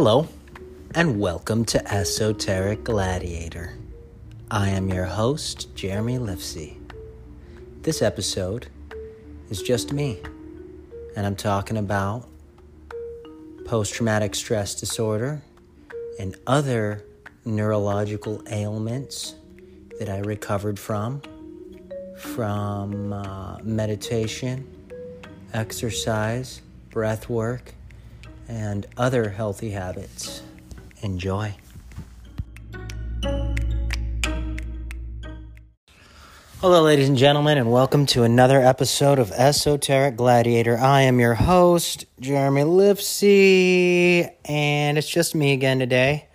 Hello, and welcome to Esoteric Gladiator. I am your host, Jeremy Lifsey. This episode is just me, and I'm talking about post traumatic stress disorder and other neurological ailments that I recovered from from uh, meditation, exercise, breath work, and other healthy habits. Enjoy. Hello, ladies and gentlemen, and welcome to another episode of Esoteric Gladiator. I am your host, Jeremy Lipsy, and it's just me again today.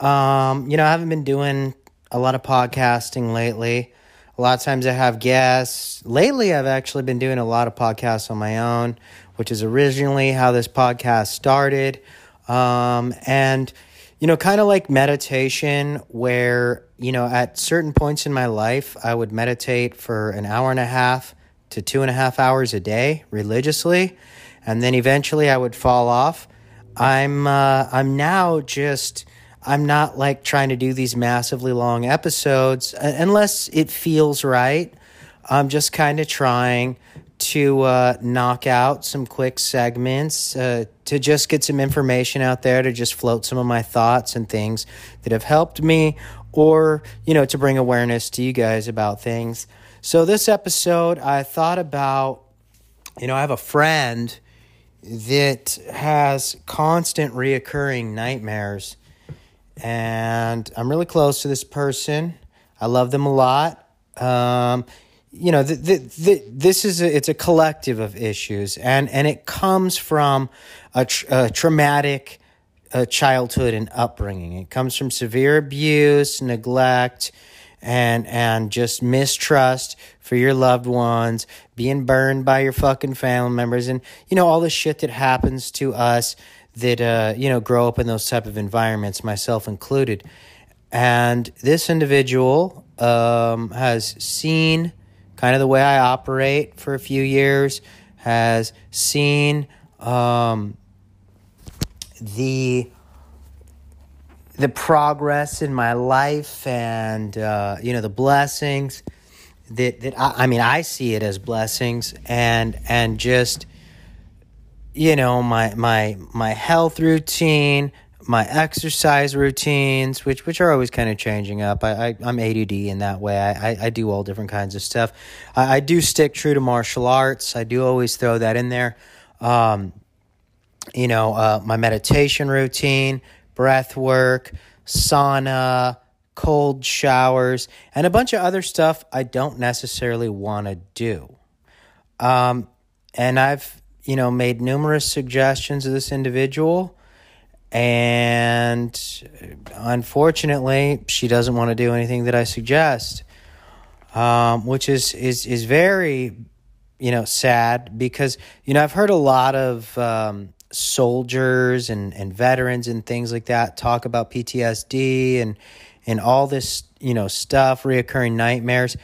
Um, you know, I haven't been doing a lot of podcasting lately. A lot of times I have guests. Lately, I've actually been doing a lot of podcasts on my own, which is originally how this podcast started. Um, and, you know, kind of like meditation, where, you know, at certain points in my life, I would meditate for an hour and a half to two and a half hours a day religiously. And then eventually I would fall off. I'm, uh, I'm now just I'm not like trying to do these massively long episodes unless it feels right. I'm just kind of trying to uh, knock out some quick segments uh, to just get some information out there to just float some of my thoughts and things that have helped me or you know to bring awareness to you guys about things so this episode i thought about you know i have a friend that has constant reoccurring nightmares and I'm really close to this person. I love them a lot. Um, you know, the, the, the, this is a, it's a collective of issues, and and it comes from a, tr- a traumatic uh, childhood and upbringing. It comes from severe abuse, neglect, and and just mistrust for your loved ones, being burned by your fucking family members, and you know all the shit that happens to us that uh, you know grow up in those type of environments, myself included. And this individual um, has seen kind of the way I operate for a few years, has seen um, the the progress in my life and uh, you know the blessings that that I, I mean I see it as blessings and and just you know my my my health routine my exercise routines which which are always kind of changing up. I, I i'm add in that way. I, I, I do all different kinds of stuff. I, I do stick true to martial arts. I do always throw that in there. Um you know uh, my meditation routine breath work sauna cold showers and a bunch of other stuff i don't necessarily want to do. Um and i've you know, made numerous suggestions to this individual. And unfortunately, she doesn't want to do anything that I suggest, um, which is, is, is very, you know, sad because, you know, I've heard a lot of um, soldiers and, and veterans and things like that talk about PTSD and, and all this, you know, stuff, reoccurring nightmares.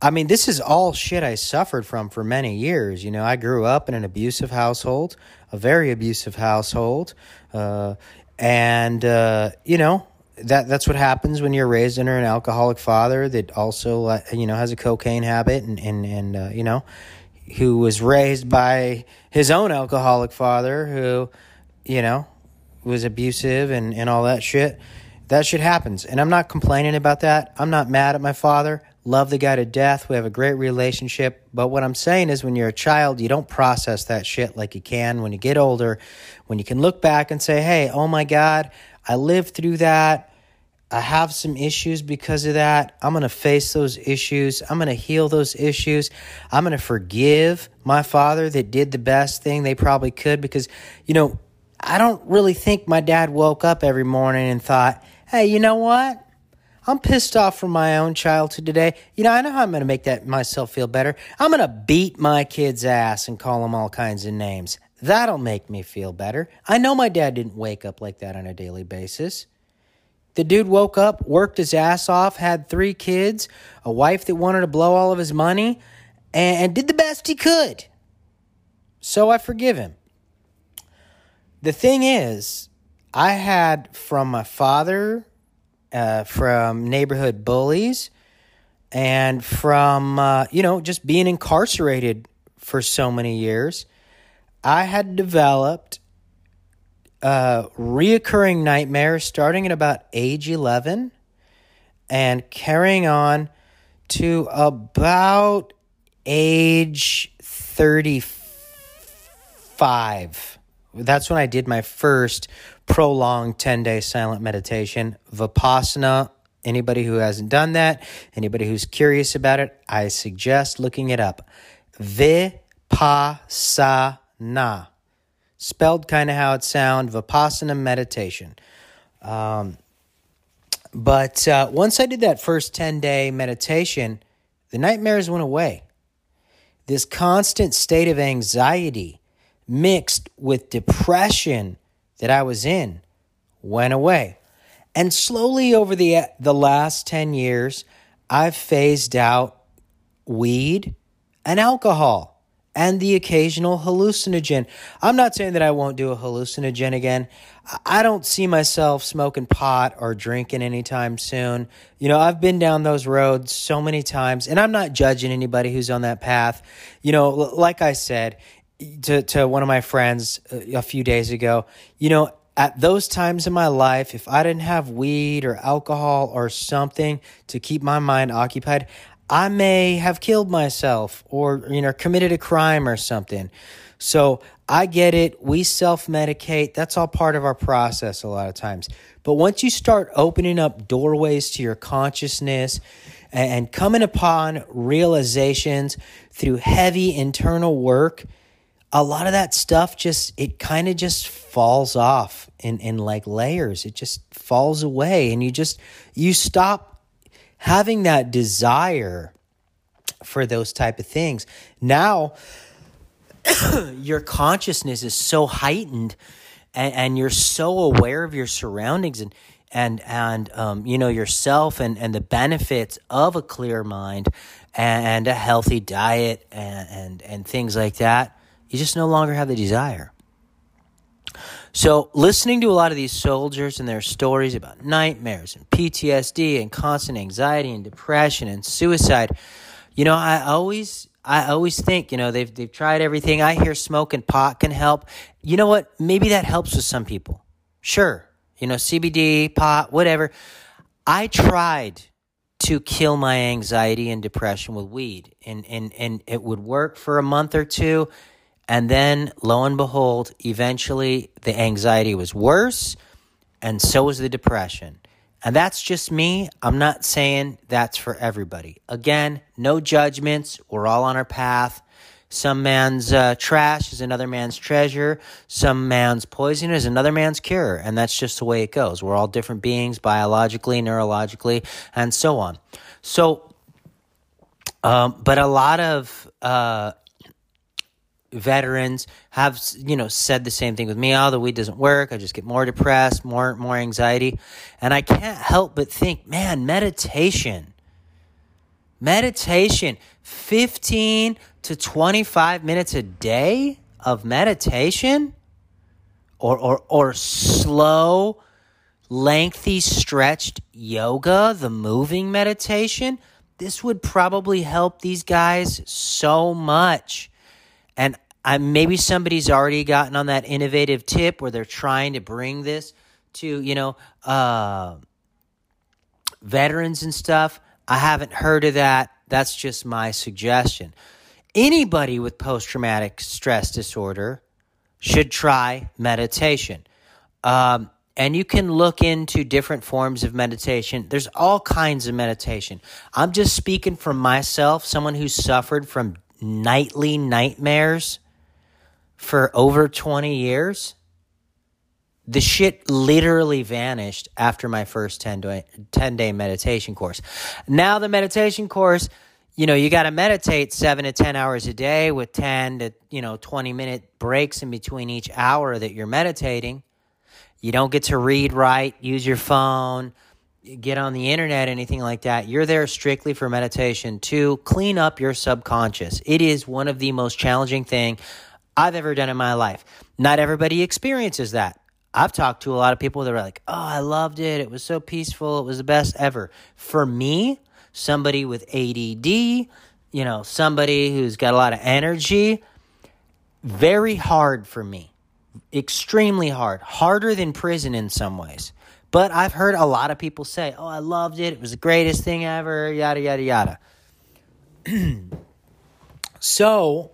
I mean, this is all shit I suffered from for many years. You know, I grew up in an abusive household, a very abusive household, uh, and uh, you know that that's what happens when you're raised under an alcoholic father that also uh, you know has a cocaine habit and and and uh, you know who was raised by his own alcoholic father who you know was abusive and and all that shit. That shit happens, and I'm not complaining about that. I'm not mad at my father love the guy to death. We have a great relationship. But what I'm saying is, when you're a child, you don't process that shit like you can when you get older, when you can look back and say, hey, oh my God, I lived through that. I have some issues because of that. I'm going to face those issues. I'm going to heal those issues. I'm going to forgive my father that did the best thing they probably could because, you know, I don't really think my dad woke up every morning and thought, hey, you know what? I'm pissed off from my own childhood today. You know, I know how I'm going to make that myself feel better. I'm going to beat my kid's ass and call him all kinds of names. That'll make me feel better. I know my dad didn't wake up like that on a daily basis. The dude woke up, worked his ass off, had three kids, a wife that wanted to blow all of his money, and, did the best he could. So I forgive him. The thing is, I had from my father, uh, from neighborhood bullies, and from, uh, you know, just being incarcerated for so many years, I had developed uh, reoccurring nightmares starting at about age 11 and carrying on to about age 35. That's when I did my first prolonged 10 day silent meditation. Vipassana. Anybody who hasn't done that, anybody who's curious about it, I suggest looking it up. Vipassana. Spelled kind of how it sounds Vipassana meditation. Um, but uh, once I did that first 10 day meditation, the nightmares went away. This constant state of anxiety mixed with depression that I was in went away. And slowly over the, the last 10 years, I've phased out weed and alcohol and the occasional hallucinogen. I'm not saying that I won't do a hallucinogen again. I don't see myself smoking pot or drinking anytime soon. You know, I've been down those roads so many times, and I'm not judging anybody who's on that path. You know, like I said to, to one of my friends uh, a few days ago, you know, at those times in my life, if I didn't have weed or alcohol or something to keep my mind occupied, I may have killed myself or, you know, committed a crime or something. So I get it. We self medicate. That's all part of our process a lot of times. But once you start opening up doorways to your consciousness and coming upon realizations through heavy internal work, a lot of that stuff just, it kind of just falls off in, in like layers. It just falls away and you just, you stop having that desire for those type of things. Now, your consciousness is so heightened and, and, you're so aware of your surroundings and and and um, you know yourself and, and the benefits of a clear mind and, a healthy diet and, and and things like that you just no longer have the desire so, listening to a lot of these soldiers and their stories about nightmares and PTSD and constant anxiety and depression and suicide, you know, I always I always think, you know, they've they've tried everything. I hear smoking pot can help. You know what? Maybe that helps with some people. Sure. You know, CBD, pot, whatever. I tried to kill my anxiety and depression with weed and and and it would work for a month or two and then, lo and behold, eventually the anxiety was worse, and so was the depression. And that's just me. I'm not saying that's for everybody. Again, no judgments. We're all on our path. Some man's uh, trash is another man's treasure. Some man's poison is another man's cure. And that's just the way it goes. We're all different beings biologically, neurologically, and so on. So, um, but a lot of uh, veterans have you know said the same thing with me. Oh the weed doesn't work. I just get more depressed more more anxiety. And i can't help but think man meditation. Meditation. 15 to 25 minutes a day of meditation? Or or or slow lengthy stretched yoga the moving meditation? This would probably help these guys so much and I, maybe somebody's already gotten on that innovative tip where they're trying to bring this to, you know, uh, veterans and stuff. I haven't heard of that. That's just my suggestion. Anybody with post traumatic stress disorder should try meditation. Um, and you can look into different forms of meditation. There's all kinds of meditation. I'm just speaking from myself, someone who suffered from nightly nightmares for over 20 years, the shit literally vanished after my first 10 day, 10 day meditation course. Now, the meditation course, you know, you got to meditate seven to 10 hours a day with 10 to, you know, 20 minute breaks in between each hour that you're meditating. You don't get to read, write, use your phone, get on the internet, anything like that. You're there strictly for meditation to clean up your subconscious. It is one of the most challenging thing I've ever done in my life. Not everybody experiences that. I've talked to a lot of people that are like, oh, I loved it. It was so peaceful. It was the best ever. For me, somebody with ADD, you know, somebody who's got a lot of energy, very hard for me. Extremely hard. Harder than prison in some ways. But I've heard a lot of people say, oh, I loved it. It was the greatest thing ever, yada, yada, yada. so,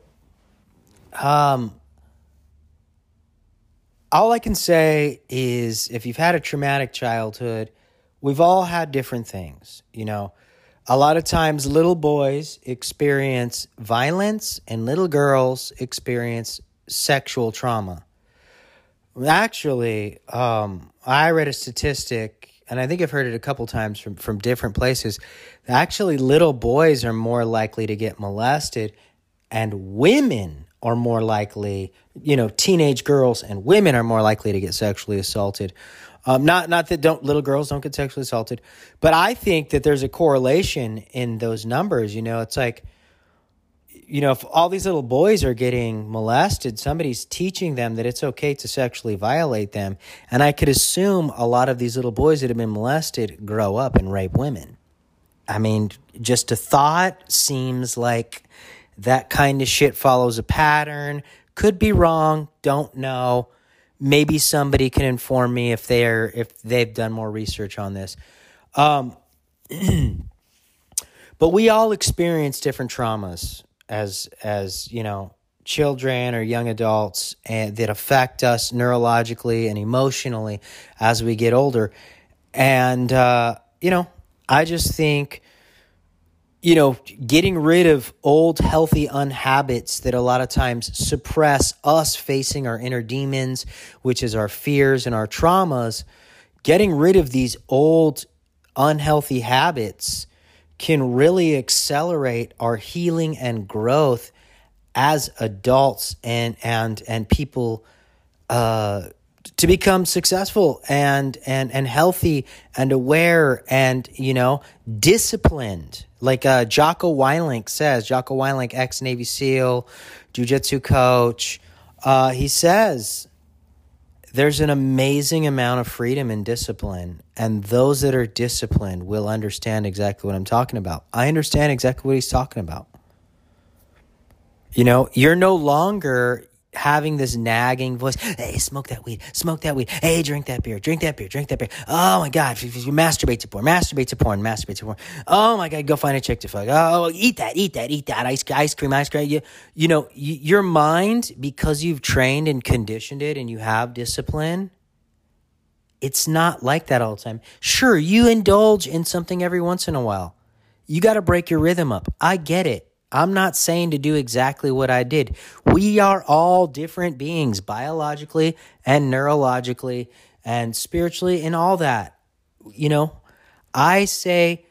um, all I can say is if you've had a traumatic childhood, we've all had different things. You know, a lot of times little boys experience violence and little girls experience sexual trauma. Actually, um, I read a statistic, and I think I've heard it a couple times from, from different places. Actually, little boys are more likely to get molested, and women are more likely, you know, teenage girls and women are more likely to get sexually assaulted. Um, not not that don't little girls don't get sexually assaulted, but I think that there's a correlation in those numbers. You know, it's like, you know, if all these little boys are getting molested, somebody's teaching them that it's okay to sexually violate them, and I could assume a lot of these little boys that have been molested grow up and rape women. I mean, just a thought seems like that kind of shit follows a pattern. Could be wrong, don't know. Maybe somebody can inform me if they're if they've done more research on this. Um, but we all experience different traumas as as, you know, children or young adults and that affect us neurologically and emotionally as we get older. And uh, you know, I just think you know, getting rid of old healthy unhabits that a lot of times suppress us facing our inner demons, which is our fears and our traumas, getting rid of these old unhealthy habits can really accelerate our healing and growth as adults and and and people uh to become successful and and and healthy and aware and you know disciplined. Like uh, Jocko Willink says Jocko Willink ex Navy SEAL jiu-jitsu coach uh, he says there's an amazing amount of freedom and discipline and those that are disciplined will understand exactly what I'm talking about. I understand exactly what he's talking about. You know, you're no longer having this nagging voice. Hey, smoke that weed, smoke that weed. Hey, drink that beer, drink that beer, drink that beer. Oh my God, you, you masturbate to porn, masturbate to porn, masturbate to porn. Oh my God, go find a chick to fuck. Oh, eat that, eat that, eat that. Ice, ice cream, ice cream. You, you know, you, your mind, because you've trained and conditioned it and you have discipline, it's not like that all the time. Sure, you indulge in something every once in a while. You got to break your rhythm up. I get it. I'm not saying to do exactly what I did. We are all different beings, biologically and neurologically and spiritually and all that. You know, I say,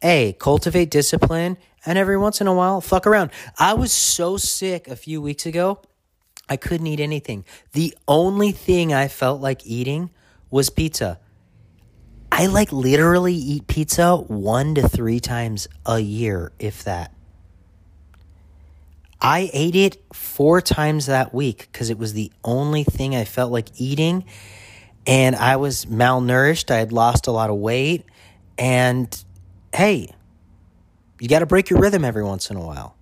A, cultivate discipline and every once in a while, fuck around. I was so sick a few weeks ago, I couldn't eat anything. The only thing I felt like eating was pizza. I like literally eat pizza one to three times a year, if that. I ate it four times that week because it was the only thing I felt like eating. And I was malnourished. I had lost a lot of weight. And hey, you got to break your rhythm every once in a while.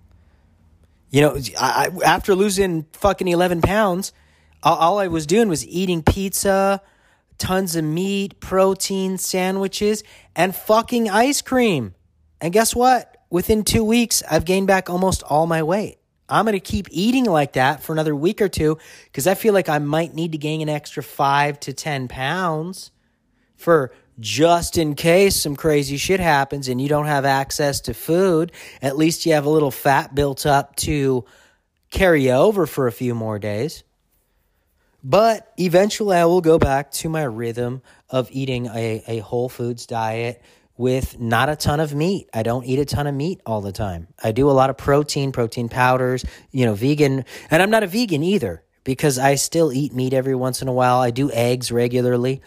You know, I, after losing fucking 11 pounds, all, all I was doing was eating pizza, tons of meat, protein, sandwiches, and fucking ice cream. And guess what? Within two weeks, I've gained back almost all my weight. I'm going to keep eating like that for another week or two because I feel like I might need to gain an extra five to 10 pounds for just in case some crazy shit happens and you don't have access to food. At least you have a little fat built up to carry over for a few more days. But eventually I will go back to my rhythm of eating a, a whole foods diet with not a ton of meat. I don't eat a ton of meat all the time. I do a lot of protein, protein powders, you know, vegan. And I'm not a vegan either because I still eat meat every once in a while. I do eggs regularly.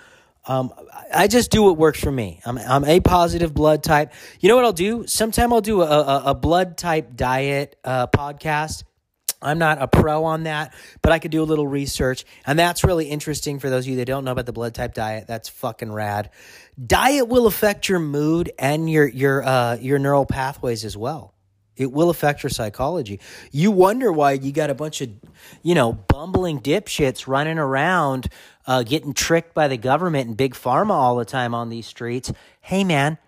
Um, I just do what works for me. I'm, I'm a positive blood type. You know what I'll do? Sometime I'll do a, a, a blood type diet uh, podcast. I'm not a pro on that, but I could do a little research. And that's really interesting for those of you that don't know about the blood type diet. That's fucking rad. Diet will affect your mood and your your uh, your neural pathways as well. It will affect your psychology. You wonder why you got a bunch of, you know, bumbling dipshits running around, uh, getting tricked by the government and big pharma all the time on these streets. Hey, man,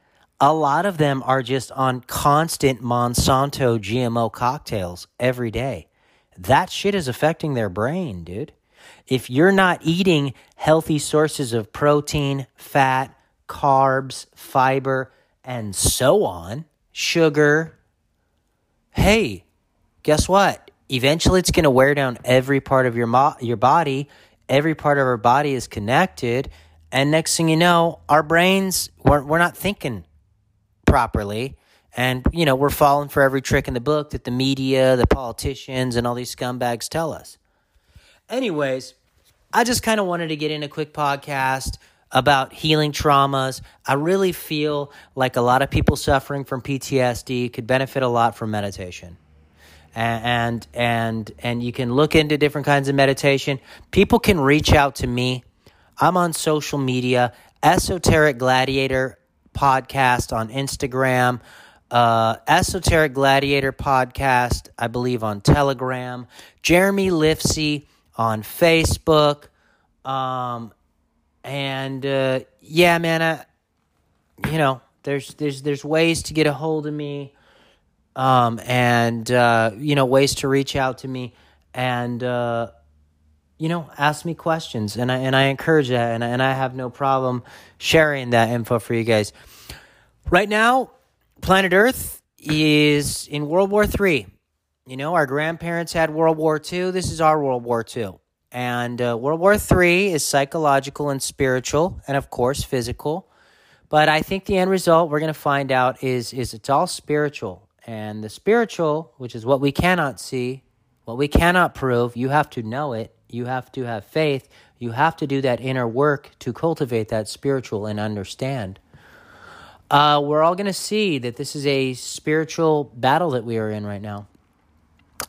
a lot of them are just on constant Monsanto GMO cocktails every day that shit is affecting their brain, dude. If you're not eating healthy sources of protein, fat, carbs, fiber, and so on, sugar, hey, guess what? Eventually it's going to wear down every part of your mo- your body. Every part of our body is connected, and next thing you know, our brains we're, we're not thinking properly and, you know, we're falling for every trick in the book that the media, the politicians, and all these scumbags tell us. Anyways, I just kind of wanted to get in a quick podcast about healing traumas. I really feel like a lot of people suffering from PTSD could benefit a lot from meditation. And and and you can look into different kinds of meditation. People can reach out to me. I'm on social media, Esoteric Gladiator podcast on Instagram uh, Esoteric Gladiator podcast, I believe, on Telegram, Jeremy Lifsey on Facebook. Um, and uh, yeah, man, I, you know, there's there's there's ways to get a hold of me, um, and uh, you know, ways to reach out to me, and uh, you know, ask me questions, and I and I encourage that, and and I have no problem sharing that info for you guys. Right now, planet Earth is in World War III. You know, our grandparents had World War II. This is our World War II. And uh, World War III is psychological and spiritual, and of course, physical. But I think the end result we're going to find out is, is it's all spiritual. And the spiritual, which is what we cannot see, what we cannot prove, you have to know it. You have to have faith. You have to do that inner work to cultivate that spiritual and understand uh, we're all going to see that this is a spiritual battle that we are in right now.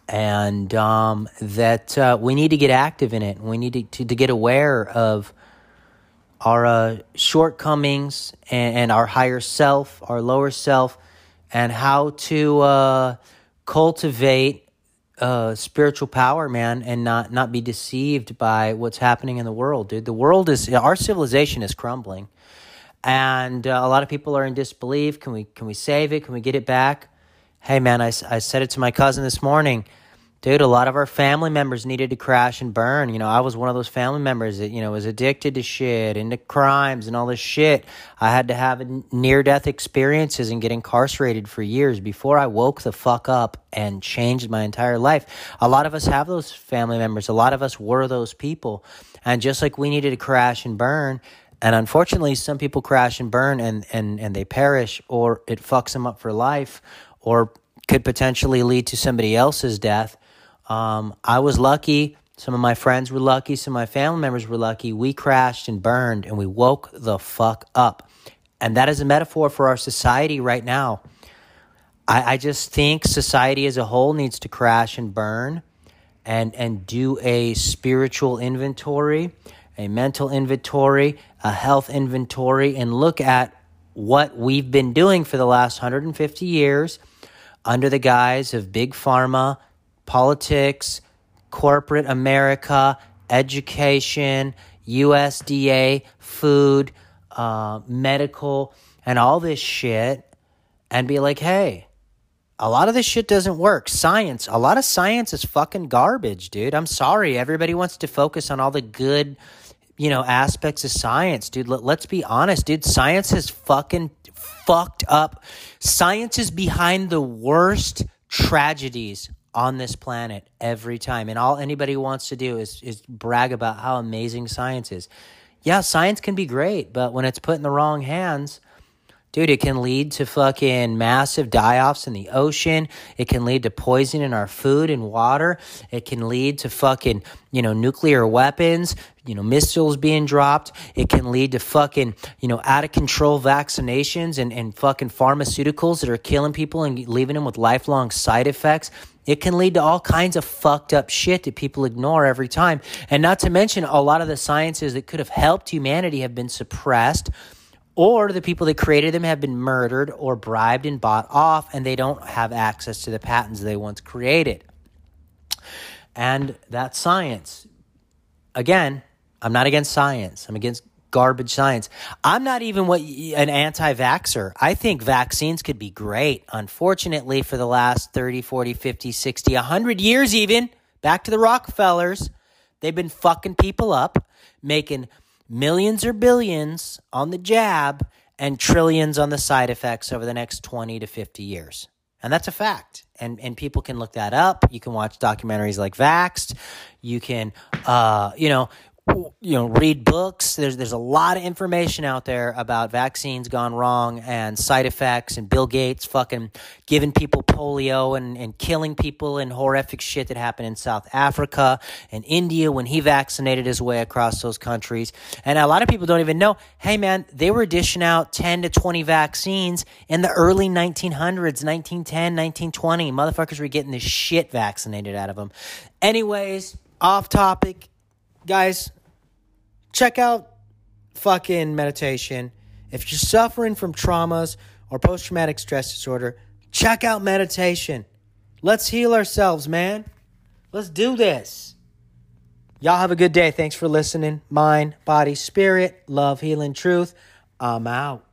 And um, that uh, we need to get active in it. We need to, to, to get aware of our uh, shortcomings and, and, our higher self, our lower self, and how to uh, cultivate uh, spiritual power, man, and not not be deceived by what's happening in the world, dude. The world is our civilization is crumbling and uh, a lot of people are in disbelief. Can we can we save it? Can we get it back? Hey man, I, I said it to my cousin this morning. Dude, a lot of our family members needed to crash and burn. You know, I was one of those family members that, you know, was addicted to shit, into crimes and all this shit. I had to have near death experiences and get incarcerated for years before I woke the fuck up and changed my entire life. A lot of us have those family members. A lot of us were those people. And just like we needed to crash and burn, and unfortunately, some people crash and burn and, and, and they perish, or it fucks them up for life, or could potentially lead to somebody else's death. Um, I was lucky. Some of my friends were lucky. Some of my family members were lucky. We crashed and burned and we woke the fuck up. And that is a metaphor for our society right now. I, I just think society as a whole needs to crash and burn and, and do a spiritual inventory a mental inventory, a health inventory, and look at what we've been doing for the last 150 years under the guise of big pharma, politics, corporate America, education, USDA, food, uh, medical, and all this shit, and be like, hey, a lot of this shit doesn't work. Science, a lot of science is fucking garbage, dude. I'm sorry. Everybody wants to focus on all the good you know, aspects of science, dude. Let, let's be honest, dude. Science has fucking fucked up. Science is behind the worst tragedies on this planet every time. And all anybody wants to do is, is brag about how amazing science is. Yeah, science can be great, but when it's put in the wrong hands, Dude, it can lead to fucking massive die offs in the ocean. It can lead to poison in our food and water. It can lead to fucking, you know, nuclear weapons, you know, missiles being dropped. It can lead to fucking, you know, out of control vaccinations and, and fucking pharmaceuticals that are killing people and leaving them with lifelong side effects. It can lead to all kinds of fucked up shit that people ignore every time. And not to mention, a lot of the sciences that could have helped humanity have been suppressed, or the people that created them have been murdered or bribed and bought off, and they don't have access to the patents they once created. And that's science. Again, I'm not against science. I'm against garbage science. I'm not even what an anti-vaxxer. I think vaccines could be great. Unfortunately, for the last 30, 40, 50, 60, 100 years even, back to the Rockefellers, they've been fucking people up, making millions or billions on the jab and trillions on the side effects over the next 20 to 50 years. And that's a fact. And and people can look that up. You can watch documentaries like Vaxxed. You can uh, you know, you know read books. There's there's a lot of information out there about vaccines gone wrong and side effects and bill gates fucking giving people polio and, and killing people and horrific shit that happened in south africa and india when he vaccinated his way across those countries. And a lot of people don't even know hey man they were dishing out 10 to 20 vaccines in the early 1900s 1910 1920 motherfuckers were getting this shit vaccinated out of them anyways off topic. Guys check out fucking meditation. If you're suffering from traumas or post traumatic stress disorder, check out meditation. Let's heal ourselves, man. Let's do this. Y'all have a good day. Thanks for listening. Mind, body, spirit, love, healing, truth. I'm out.